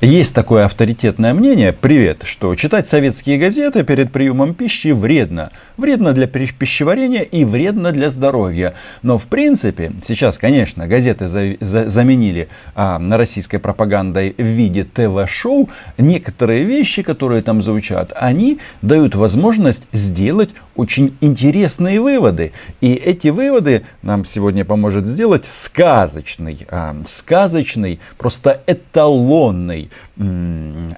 Есть такое авторитетное мнение, привет, что читать советские газеты перед приемом пищи вредно. Вредно для пищеварения и вредно для здоровья. Но в принципе, сейчас, конечно, газеты за, за, заменили а, на российской пропагандой в виде ТВ-шоу. Некоторые вещи, которые там звучат, они дают возможность сделать очень интересные выводы. И эти выводы нам сегодня поможет сделать сказочный, а, сказочный, просто эталонный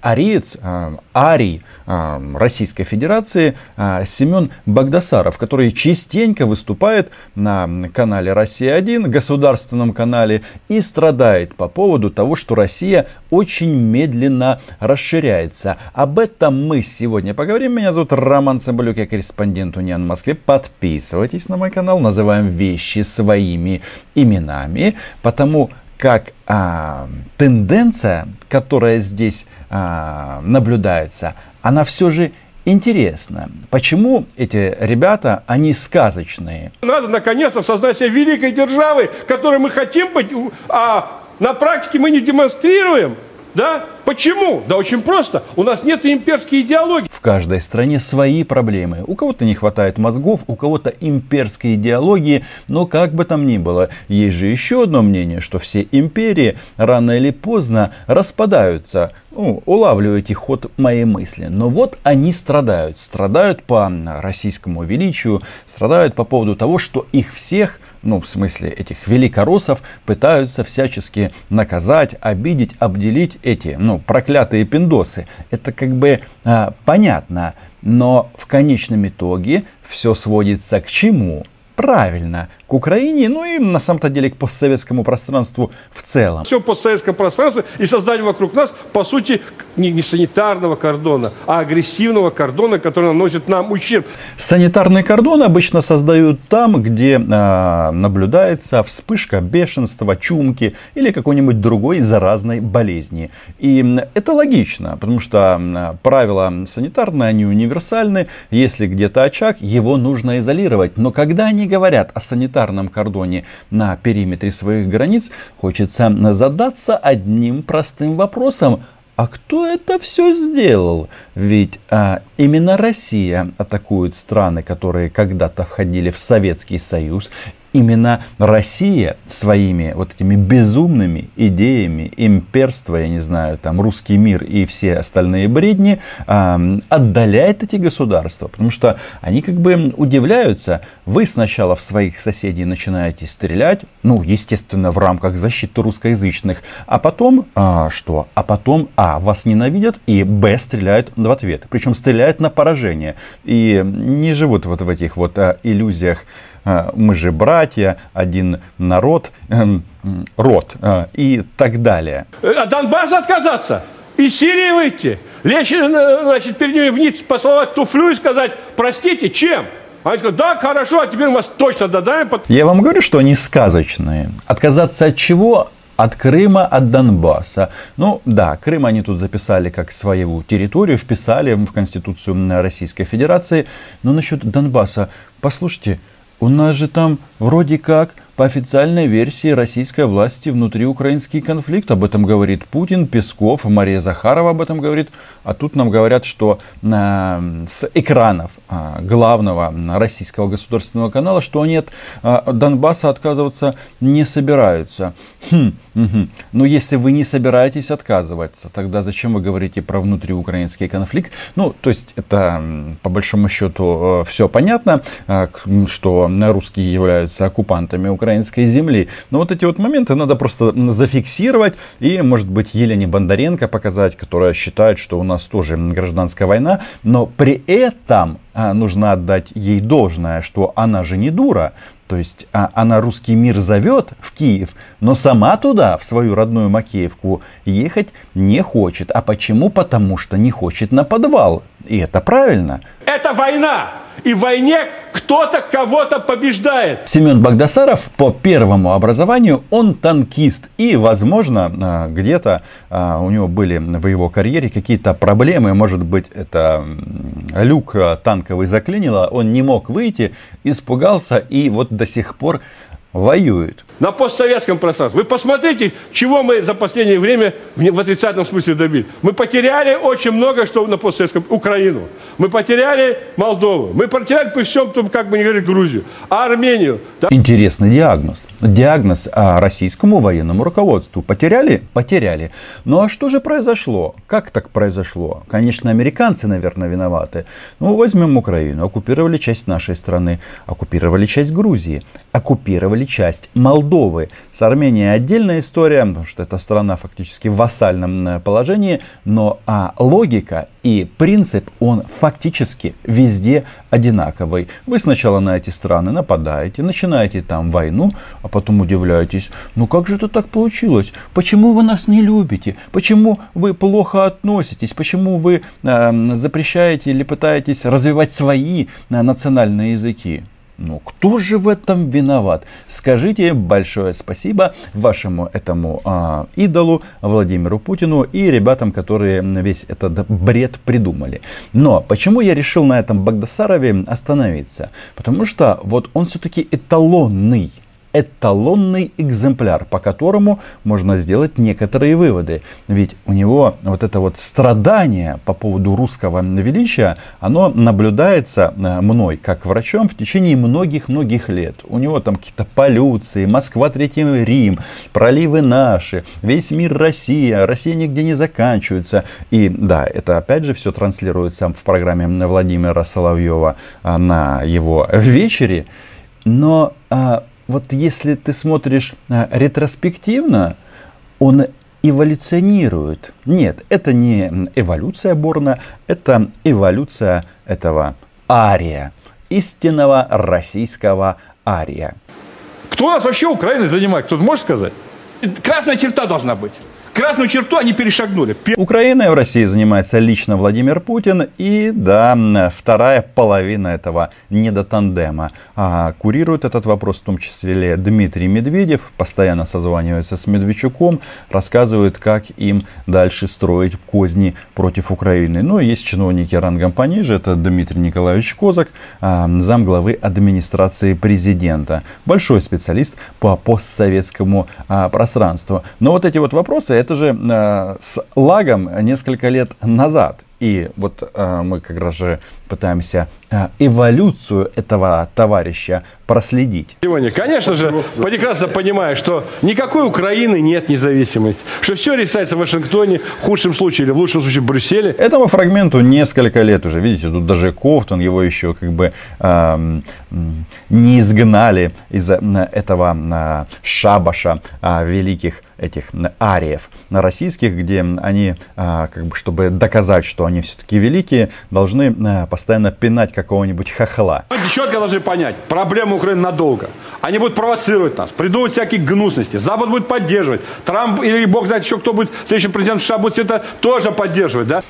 ариец, а, арий а, Российской Федерации а, Семен Багдасаров, который частенько выступает на канале «Россия-1», государственном канале, и страдает по поводу того, что Россия очень медленно расширяется. Об этом мы сегодня поговорим. Меня зовут Роман Цымбалюк, я корреспондент Униан в Москве. Подписывайтесь на мой канал, называем вещи своими именами, потому как а, тенденция, которая здесь а, наблюдается, она все же интересна. Почему эти ребята, они сказочные? Надо наконец-то создать себе великой державы, которой мы хотим быть, а на практике мы не демонстрируем. Да? Почему? Да очень просто. У нас нет имперской идеологии. В каждой стране свои проблемы. У кого-то не хватает мозгов, у кого-то имперской идеологии. Но как бы там ни было, есть же еще одно мнение, что все империи рано или поздно распадаются. Ну, улавливаете ход моей мысли. Но вот они страдают. Страдают по российскому величию, страдают по поводу того, что их всех ну, в смысле этих великороссов, пытаются всячески наказать, обидеть, обделить эти, ну, проклятые пиндосы. Это как бы а, понятно, но в конечном итоге все сводится к чему? Правильно, к Украине, ну и на самом-то деле к постсоветскому пространству в целом. Все постсоветское пространство и создание вокруг нас, по сути, не, не санитарного кордона, а агрессивного кордона, который наносит нам ущерб. Санитарный кордон обычно создают там, где э, наблюдается вспышка бешенства, чумки или какой-нибудь другой заразной болезни. И это логично, потому что правила санитарные, они универсальны. Если где-то очаг, его нужно изолировать. Но когда они говорят о санитарном санитарном кордоне на периметре своих границ, хочется задаться одним простым вопросом. А кто это все сделал? Ведь а, именно Россия атакует страны, которые когда-то входили в Советский Союз, именно Россия своими вот этими безумными идеями имперства, я не знаю, там русский мир и все остальные бредни отдаляет эти государства, потому что они как бы удивляются. Вы сначала в своих соседей начинаете стрелять, ну, естественно, в рамках защиты русскоязычных, а потом а, что? А потом, а, вас ненавидят, и, б, стреляют в ответ. Причем стреляют на поражение. И не живут вот в этих вот а, иллюзиях мы же братья, один народ, эм, род а, и так далее. От Донбасса отказаться? Из Сирии выйти? Лечь, э, значит, перед ними вниз поцеловать туфлю и сказать, простите, чем? Они сказали, да, хорошо, а теперь мы вас точно додаем. Я вам говорю, что они сказочные. Отказаться от чего? от Крыма, от Донбасса. Ну да, Крым они тут записали как свою территорию, вписали в Конституцию Российской Федерации. Но насчет Донбасса, послушайте, у нас же там вроде как по официальной версии российской власти внутри украинский конфликт. Об этом говорит Путин, Песков, Мария Захарова об этом говорит. А тут нам говорят, что э, с экранов э, главного российского государственного канала, что они от э, Донбасса отказываться не собираются. Хм, угу. Но если вы не собираетесь отказываться, тогда зачем вы говорите про внутриукраинский конфликт? Ну, то есть это по большому счету э, все понятно, э, что русские являются оккупантами Украины украинской земли. Но вот эти вот моменты надо просто зафиксировать и, может быть, Елене Бондаренко показать, которая считает, что у нас тоже гражданская война, но при этом а, нужно отдать ей должное, что она же не дура. То есть а, она русский мир зовет в Киев, но сама туда, в свою родную Макеевку, ехать не хочет. А почему? Потому что не хочет на подвал. И это правильно. Это война. И в войне кто-то кого-то побеждает. Семен Багдасаров по первому образованию, он танкист. И, возможно, а, где-то а, у него были в его карьере какие-то проблемы. Может быть, это люк танковый заклинило, он не мог выйти, испугался и вот до сих пор воюет. На постсоветском пространстве. Вы посмотрите, чего мы за последнее время в отрицательном смысле добили. Мы потеряли очень много, что на постсоветском Украину. Мы потеряли Молдову. Мы потеряли по всем, том, как бы не говорили, Грузию. А Армению. Да? Интересный диагноз. Диагноз а, российскому военному руководству. Потеряли? Потеряли. Ну а что же произошло? Как так произошло? Конечно, американцы, наверное, виноваты. Ну, возьмем Украину. Оккупировали часть нашей страны. Оккупировали часть Грузии. Оккупировали оккупировали часть Молдовы. С Арменией отдельная история, потому что эта страна фактически в вассальном э, положении, но а логика и принцип, он фактически везде одинаковый. Вы сначала на эти страны нападаете, начинаете там войну, а потом удивляетесь, ну как же это так получилось? Почему вы нас не любите? Почему вы плохо относитесь? Почему вы э, запрещаете или пытаетесь развивать свои э, национальные языки? Ну, кто же в этом виноват? Скажите большое спасибо вашему этому а, идолу Владимиру Путину и ребятам, которые весь этот бред придумали. Но почему я решил на этом Багдасарове остановиться? Потому что вот он все-таки эталонный эталонный экземпляр, по которому можно сделать некоторые выводы. Ведь у него вот это вот страдание по поводу русского величия, оно наблюдается э, мной, как врачом, в течение многих-многих лет. У него там какие-то полюции, Москва, Третий Рим, проливы наши, весь мир Россия, Россия нигде не заканчивается. И да, это опять же все транслируется в программе Владимира Соловьева а, на его вечере. Но а, вот если ты смотришь э, ретроспективно, он эволюционирует. Нет, это не эволюция Борна, это эволюция этого ария, истинного российского ария. Кто у нас вообще Украиной занимает, кто-то может сказать? Красная черта должна быть. Красную черту они перешагнули. Украиной в России занимается лично Владимир Путин. И да, вторая половина этого недотандема. А, курирует этот вопрос в том числе Дмитрий Медведев. Постоянно созванивается с Медведчуком. Рассказывает, как им дальше строить козни против Украины. Ну и есть чиновники рангом пониже. Это Дмитрий Николаевич Козак, а, замглавы администрации президента. Большой специалист по постсоветскому а, пространству. Но вот эти вот вопросы это же э, с лагом несколько лет назад. И вот э, мы как раз же пытаемся э, эволюцию этого товарища проследить. Сегодня, конечно же, прекрасно понимаю, что никакой Украины нет независимости, что все решается в Вашингтоне, в худшем случае или в лучшем случае в Брюсселе. Этому фрагменту несколько лет уже, видите, тут даже Кофтон, его еще как бы э, не изгнали из этого э, шабаша э, великих этих ариев российских, где они, а, как бы, чтобы доказать, что они все-таки великие, должны а, постоянно пинать какого-нибудь хохла. Четко должны понять, проблема Украины надолго. Они будут провоцировать нас, придумывать всякие гнусности. Запад будет поддерживать. Трамп или бог знает еще кто будет следующим президентом США будет это тоже поддерживать, да?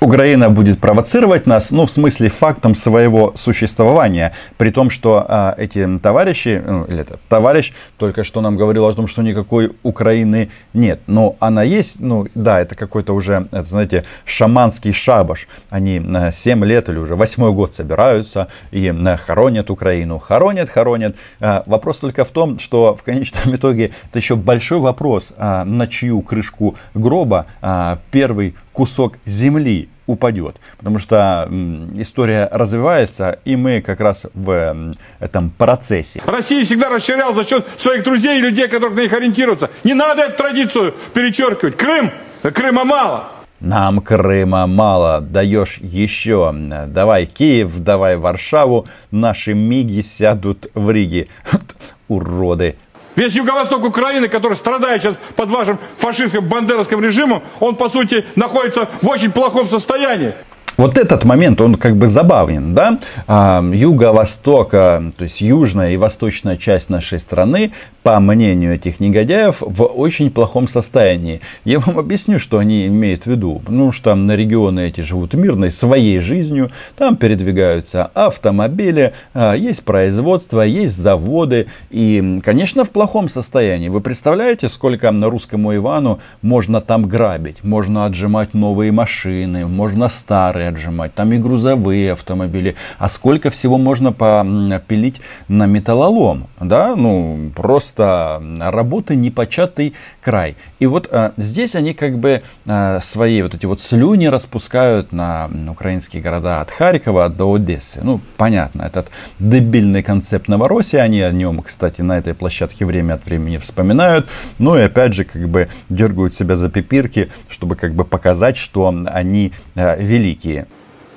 Украина будет провоцировать нас, ну, в смысле, фактом своего существования. При том, что а, эти товарищи, ну, или этот товарищ только что нам говорил о том, что никакой Украины нет. Но она есть, ну, да, это какой-то уже, это, знаете, шаманский шабаш. Они на 7 лет или уже 8 год собираются и а, хоронят Украину. Хоронят, хоронят. А, вопрос только в том, что в конечном итоге это еще большой вопрос, а, на чью крышку гроба а, первый кусок земли упадет. Потому что история развивается, и мы как раз в этом процессе. Россия всегда расширяла за счет своих друзей и людей, которых на них ориентируются. Не надо эту традицию перечеркивать. Крым, Крыма мало. Нам Крыма мало, даешь еще. Давай Киев, давай Варшаву, наши миги сядут в Риге. Уроды. Весь юго-восток Украины, который страдает сейчас под вашим фашистским бандеровским режимом, он, по сути, находится в очень плохом состоянии. Вот этот момент, он как бы забавен, да? А, юго-востока, то есть южная и восточная часть нашей страны, по мнению этих негодяев, в очень плохом состоянии. Я вам объясню, что они имеют в виду. Потому что на регионы эти живут мирной своей жизнью, там передвигаются автомобили, а, есть производство, есть заводы. И, конечно, в плохом состоянии. Вы представляете, сколько на русскому Ивану можно там грабить? Можно отжимать новые машины, можно старые отжимать, там и грузовые автомобили. А сколько всего можно попилить на металлолом, да, ну, просто работы непочатый край. И вот а, здесь они как бы а, свои вот эти вот слюни распускают на украинские города от Харькова до Одессы. Ну, понятно, этот дебильный концепт Новороссии, они о нем, кстати, на этой площадке время от времени вспоминают. Ну и опять же, как бы дергают себя за пипирки, чтобы как бы показать, что они а, великие.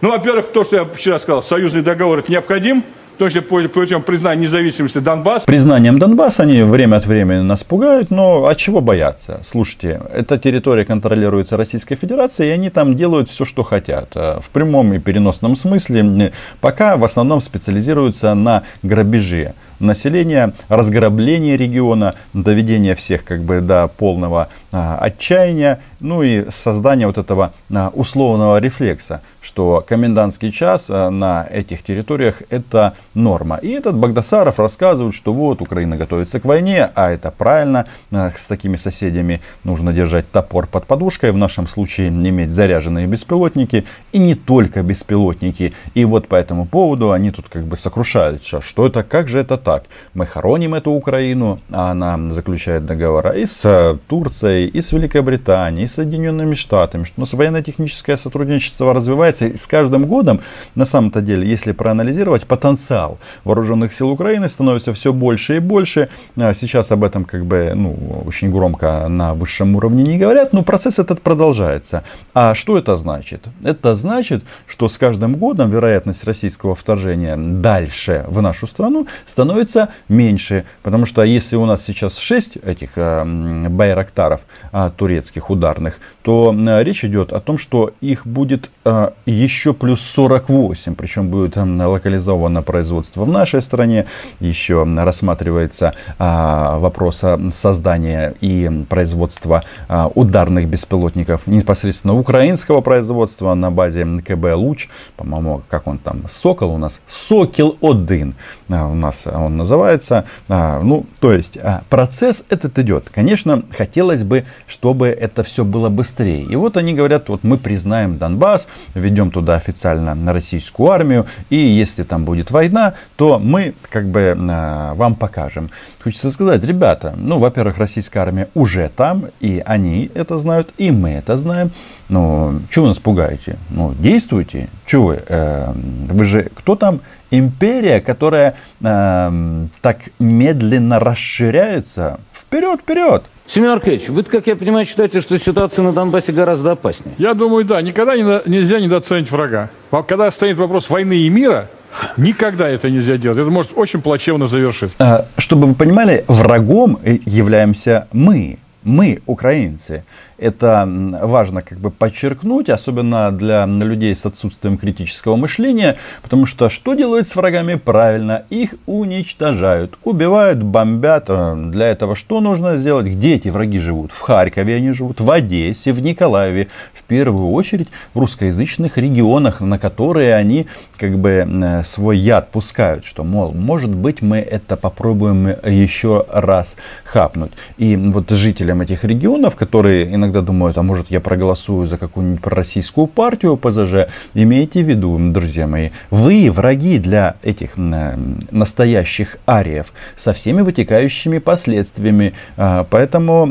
Ну, во-первых, то, что я вчера сказал, союзный договор это необходим точно путем признания независимости Донбасса. Признанием Донбасса они время от времени нас пугают, но от чего бояться? Слушайте, эта территория контролируется Российской Федерацией, и они там делают все, что хотят. Э, в прямом и переносном смысле пока в основном специализируются на грабеже населения, разграбление региона, доведение всех как бы до полного а, отчаяния, ну и создание вот этого а, условного рефлекса, что комендантский час а, на этих территориях это норма. И этот Багдасаров рассказывает, что вот Украина готовится к войне, а это правильно, а, с такими соседями нужно держать топор под подушкой, в нашем случае иметь заряженные беспилотники и не только беспилотники. И вот по этому поводу они тут как бы сокрушаются, что это, как же это так. Мы хороним эту Украину, а она заключает договора и с э, Турцией, и с Великобританией, и с Соединенными Штатами, что у нас военно-техническое сотрудничество развивается, и с каждым годом, на самом-то деле, если проанализировать, потенциал вооруженных сил Украины становится все больше и больше. А сейчас об этом как бы ну, очень громко на высшем уровне не говорят, но процесс этот продолжается. А что это значит? Это значит, что с каждым годом вероятность российского вторжения дальше в нашу страну становится становится меньше. Потому что если у нас сейчас 6 этих э, байрактаров э, турецких ударных, то э, речь идет о том, что их будет э, еще плюс 48. Причем будет э, локализовано производство в нашей стране. Еще рассматривается э, вопрос создания и производства э, ударных беспилотников непосредственно украинского производства на базе КБ «Луч». По-моему, как он там, «Сокол» у нас? «Сокел-1» у нас он называется. А, ну, то есть а, процесс этот идет. Конечно, хотелось бы, чтобы это все было быстрее. И вот они говорят, вот мы признаем Донбасс, введем туда официально на российскую армию, и если там будет война, то мы как бы а, вам покажем. Хочется сказать, ребята, ну, во-первых, российская армия уже там, и они это знают, и мы это знаем. Ну, чего вы нас пугаете? Ну, действуйте. Чего вы? Э, вы же, кто там империя, которая э, так медленно расширяется, вперед, вперед! Семен Аркадьевич, вы, как я понимаю, считаете, что ситуация на Донбассе гораздо опаснее? Я думаю, да. Никогда не, нельзя недооценить врага. Когда стоит вопрос войны и мира, Никогда это нельзя делать. Это может очень плачевно завершиться. А, чтобы вы понимали, врагом являемся мы. Мы, украинцы. Это важно как бы подчеркнуть, особенно для людей с отсутствием критического мышления, потому что что делают с врагами? Правильно, их уничтожают, убивают, бомбят. Э, для этого что нужно сделать? Где эти враги живут? В Харькове они живут, в Одессе, в Николаеве. В первую очередь в русскоязычных регионах, на которые они как бы э, свой яд пускают, что, мол, может быть, мы это попробуем еще раз хапнуть. И вот жителям этих регионов, которые иногда думают, а может я проголосую за какую-нибудь пророссийскую партию ПЗЖ. Имейте в виду, друзья мои, вы враги для этих настоящих ариев со всеми вытекающими последствиями. А, поэтому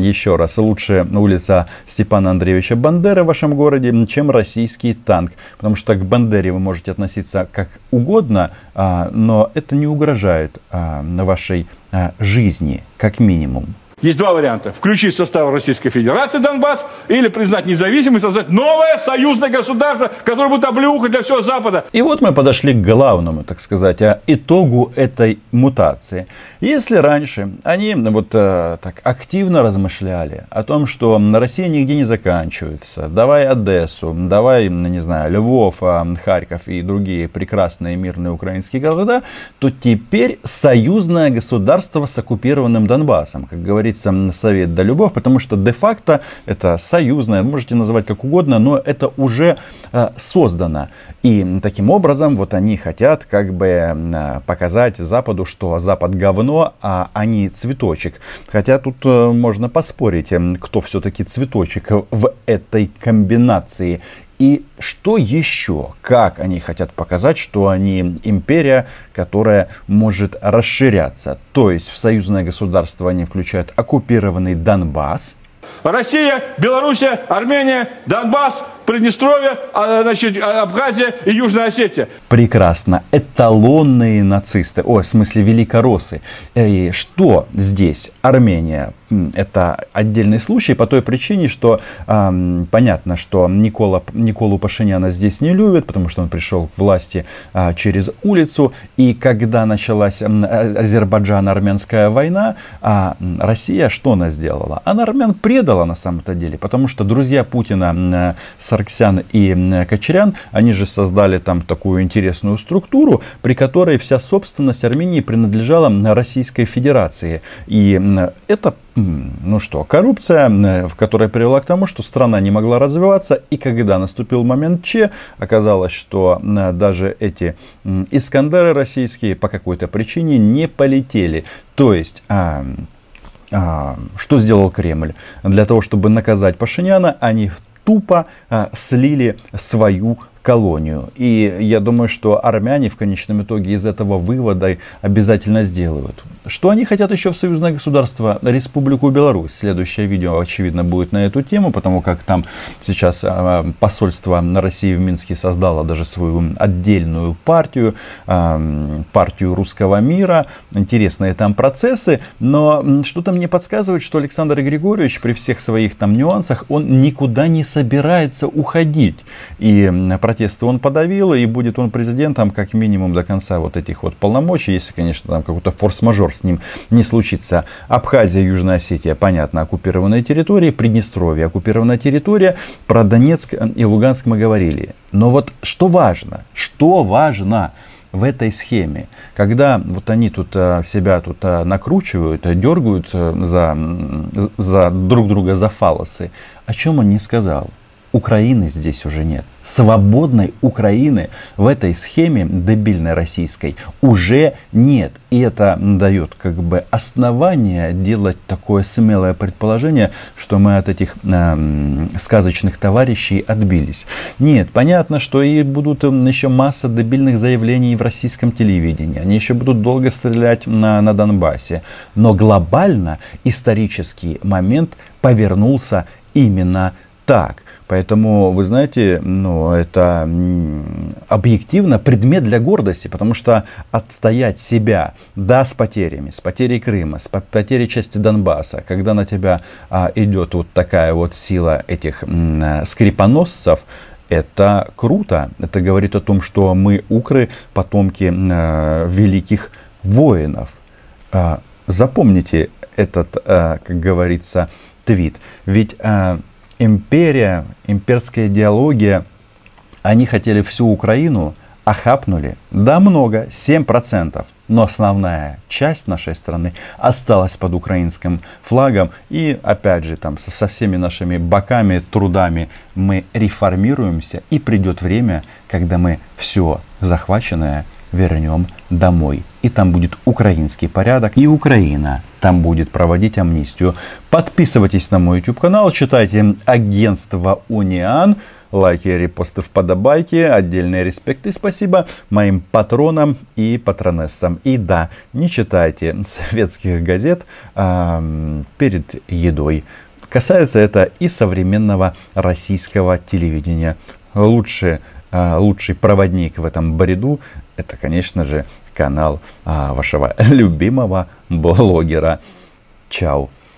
еще раз, лучше улица Степана Андреевича Бандеры в вашем городе, чем российский танк. Потому что к Бандере вы можете относиться как угодно, а, но это не угрожает а, вашей жизни, как минимум. Есть два варианта. Включить в состав Российской Федерации Донбасс или признать независимость, создать новое союзное государство, которое будет облюхать для всего Запада. И вот мы подошли к главному, так сказать, а, итогу этой мутации. Если раньше они вот э, так активно размышляли о том, что Россия нигде не заканчивается, давай Одессу, давай, не знаю, Львов, а, Харьков и другие прекрасные мирные украинские города, то теперь союзное государство с оккупированным Донбассом, как говорит говорится, совет да любовь, потому что де-факто это союзное, можете называть как угодно, но это уже э, создано. И таким образом вот они хотят как бы э, показать Западу, что Запад говно, а они цветочек. Хотя тут э, можно поспорить, кто все-таки цветочек в этой комбинации. И что еще? Как они хотят показать, что они империя, которая может расширяться? То есть в союзное государство они включают оккупированный Донбасс, Россия, Белоруссия, Армения, Донбасс, Приднестровье, а, значит, а, Абхазия и Южная Осетия. Прекрасно. Эталонные нацисты. Ой, в смысле великороссы. И что здесь? Армения. Это отдельный случай по той причине, что э, понятно, что Никола, Николу Пашиняна здесь не любят, потому что он пришел к власти э, через улицу. И когда началась э, Азербайджан-армянская война, э, Россия что она сделала? Она армян предала на самом-то деле, потому что друзья Путина э, Сарксян и Кочерян, они же создали там такую интересную структуру, при которой вся собственность Армении принадлежала Российской Федерации. И это ну что, коррупция, в которой привела к тому, что страна не могла развиваться, и когда наступил момент Че, оказалось, что даже эти Искандеры российские по какой-то причине не полетели. То есть, а, а, что сделал Кремль? Для того, чтобы наказать Пашиняна, они тупо а, слили свою колонию. И я думаю, что армяне в конечном итоге из этого вывода обязательно сделают. Что они хотят еще в союзное государство Республику Беларусь? Следующее видео, очевидно, будет на эту тему, потому как там сейчас а, посольство на России в Минске создало даже свою отдельную партию, а, партию русского мира. Интересные там процессы, но что-то мне подсказывает, что Александр Григорьевич при всех своих там нюансах, он никуда не собирается уходить. И протесты он подавил, и будет он президентом как минимум до конца вот этих вот полномочий, если, конечно, там какой-то форс-мажор с ним не случится. Абхазия, Южная Осетия, понятно, оккупированные территории, Приднестровье, оккупированная территория, про Донецк и Луганск мы говорили. Но вот что важно, что важно, в этой схеме. Когда вот они тут а, себя тут а, накручивают, дергают э, за, за друг друга за фалосы, о чем он не сказал? Украины здесь уже нет. Свободной Украины в этой схеме дебильной российской уже нет. И это дает как бы основание делать такое смелое предположение, что мы от этих э, сказочных товарищей отбились. Нет, понятно, что и будут еще масса дебильных заявлений в российском телевидении. Они еще будут долго стрелять на, на Донбассе. Но глобально исторический момент повернулся именно так. Поэтому, вы знаете, ну, это объективно предмет для гордости, потому что отстоять себя, да, с потерями, с потерей Крыма, с потерей части Донбасса, когда на тебя а, идет вот такая вот сила этих м, скрипоносцев, это круто. Это говорит о том, что мы, укры, потомки э, великих воинов. Э, запомните этот, э, как говорится, твит. Ведь э, империя, имперская идеология, они хотели всю Украину, охапнули, да много, 7%, но основная часть нашей страны осталась под украинским флагом. И опять же, там со, всеми нашими боками, трудами мы реформируемся, и придет время, когда мы все захваченное вернем домой. И там будет украинский порядок, и Украина там будет проводить амнистию. Подписывайтесь на мой YouTube канал, читайте агентство Униан, лайки, репосты, вподобайки, отдельные респекты, спасибо моим патронам и патронессам. И да, не читайте советских газет э, перед едой. Касается это и современного российского телевидения. Лучше лучший проводник в этом бреду, это, конечно же, канал а, вашего любимого блогера. Чао.